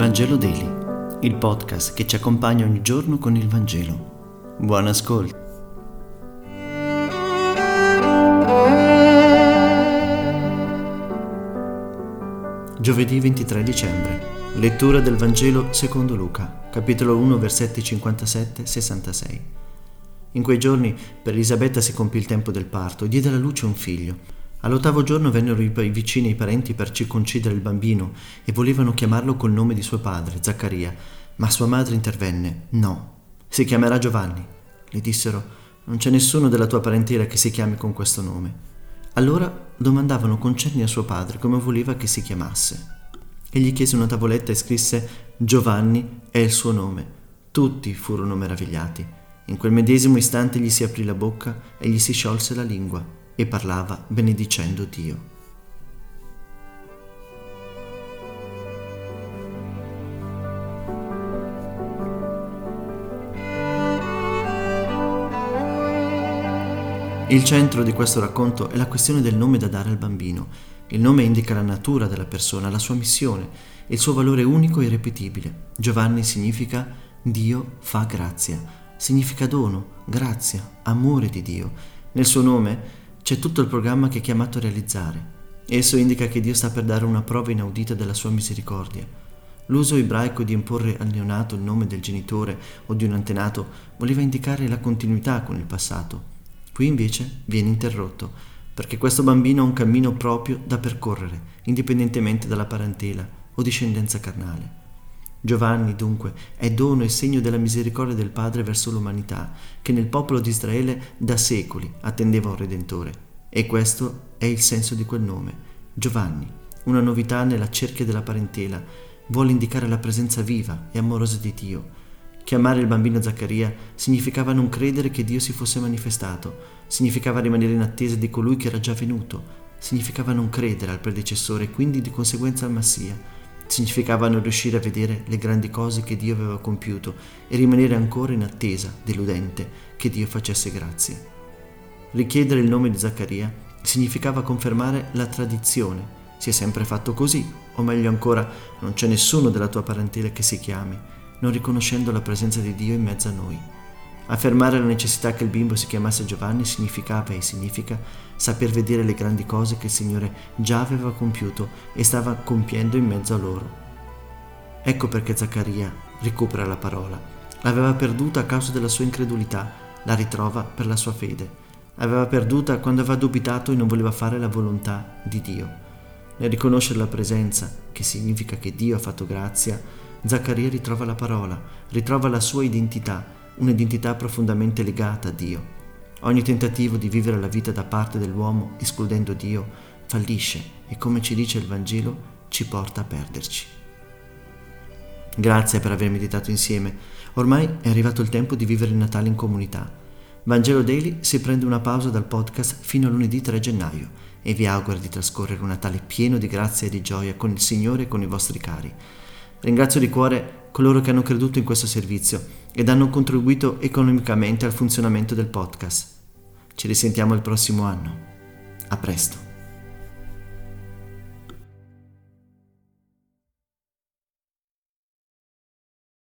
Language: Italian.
Vangelo Daily, il podcast che ci accompagna ogni giorno con il Vangelo. Buon ascolto. Giovedì 23 dicembre. Lettura del Vangelo secondo Luca, capitolo 1, versetti 57-66. In quei giorni per Elisabetta si compì il tempo del parto e diede alla luce un figlio. All'ottavo giorno vennero i vicini e i parenti per circoncidere il bambino e volevano chiamarlo col nome di suo padre, Zaccaria, ma sua madre intervenne. No, si chiamerà Giovanni. Le dissero, non c'è nessuno della tua parentela che si chiami con questo nome. Allora domandavano concerni a suo padre come voleva che si chiamasse. Egli chiese una tavoletta e scrisse Giovanni è il suo nome. Tutti furono meravigliati. In quel medesimo istante gli si aprì la bocca e gli si sciolse la lingua e parlava benedicendo Dio. Il centro di questo racconto è la questione del nome da dare al bambino. Il nome indica la natura della persona, la sua missione, il suo valore unico e irrepetibile. Giovanni significa Dio fa grazia, significa dono, grazia, amore di Dio. Nel suo nome c'è tutto il programma che è chiamato a realizzare. Esso indica che Dio sta per dare una prova inaudita della sua misericordia. L'uso ebraico di imporre al neonato il nome del genitore o di un antenato voleva indicare la continuità con il passato. Qui invece viene interrotto, perché questo bambino ha un cammino proprio da percorrere, indipendentemente dalla parentela o discendenza carnale. Giovanni, dunque, è dono e segno della misericordia del Padre verso l'umanità, che nel popolo di Israele da secoli attendeva un Redentore. E questo è il senso di quel nome. Giovanni, una novità nella cerchia della parentela, vuole indicare la presenza viva e amorosa di Dio. Chiamare il bambino Zaccaria significava non credere che Dio si fosse manifestato, significava rimanere in attesa di colui che era già venuto, significava non credere al predecessore e quindi di conseguenza al Massia significava non riuscire a vedere le grandi cose che Dio aveva compiuto e rimanere ancora in attesa, deludente, che Dio facesse grazie. Richiedere il nome di Zaccaria significava confermare la tradizione. Si è sempre fatto così, o meglio ancora, non c'è nessuno della tua parentela che si chiami, non riconoscendo la presenza di Dio in mezzo a noi. Affermare la necessità che il bimbo si chiamasse Giovanni significava e significa saper vedere le grandi cose che il Signore già aveva compiuto e stava compiendo in mezzo a loro. Ecco perché Zaccaria recupera la parola. L'aveva perduta a causa della sua incredulità, la ritrova per la sua fede. L'aveva perduta quando aveva dubitato e non voleva fare la volontà di Dio. Nel riconoscere la presenza, che significa che Dio ha fatto grazia, Zaccaria ritrova la parola, ritrova la sua identità un'identità profondamente legata a Dio. Ogni tentativo di vivere la vita da parte dell'uomo, escludendo Dio, fallisce e come ci dice il Vangelo, ci porta a perderci. Grazie per aver meditato insieme. Ormai è arrivato il tempo di vivere il Natale in comunità. Vangelo Daily si prende una pausa dal podcast fino a lunedì 3 gennaio e vi augura di trascorrere un Natale pieno di grazia e di gioia con il Signore e con i vostri cari. Ringrazio di cuore coloro che hanno creduto in questo servizio ed hanno contribuito economicamente al funzionamento del podcast. Ci risentiamo il prossimo anno. A presto.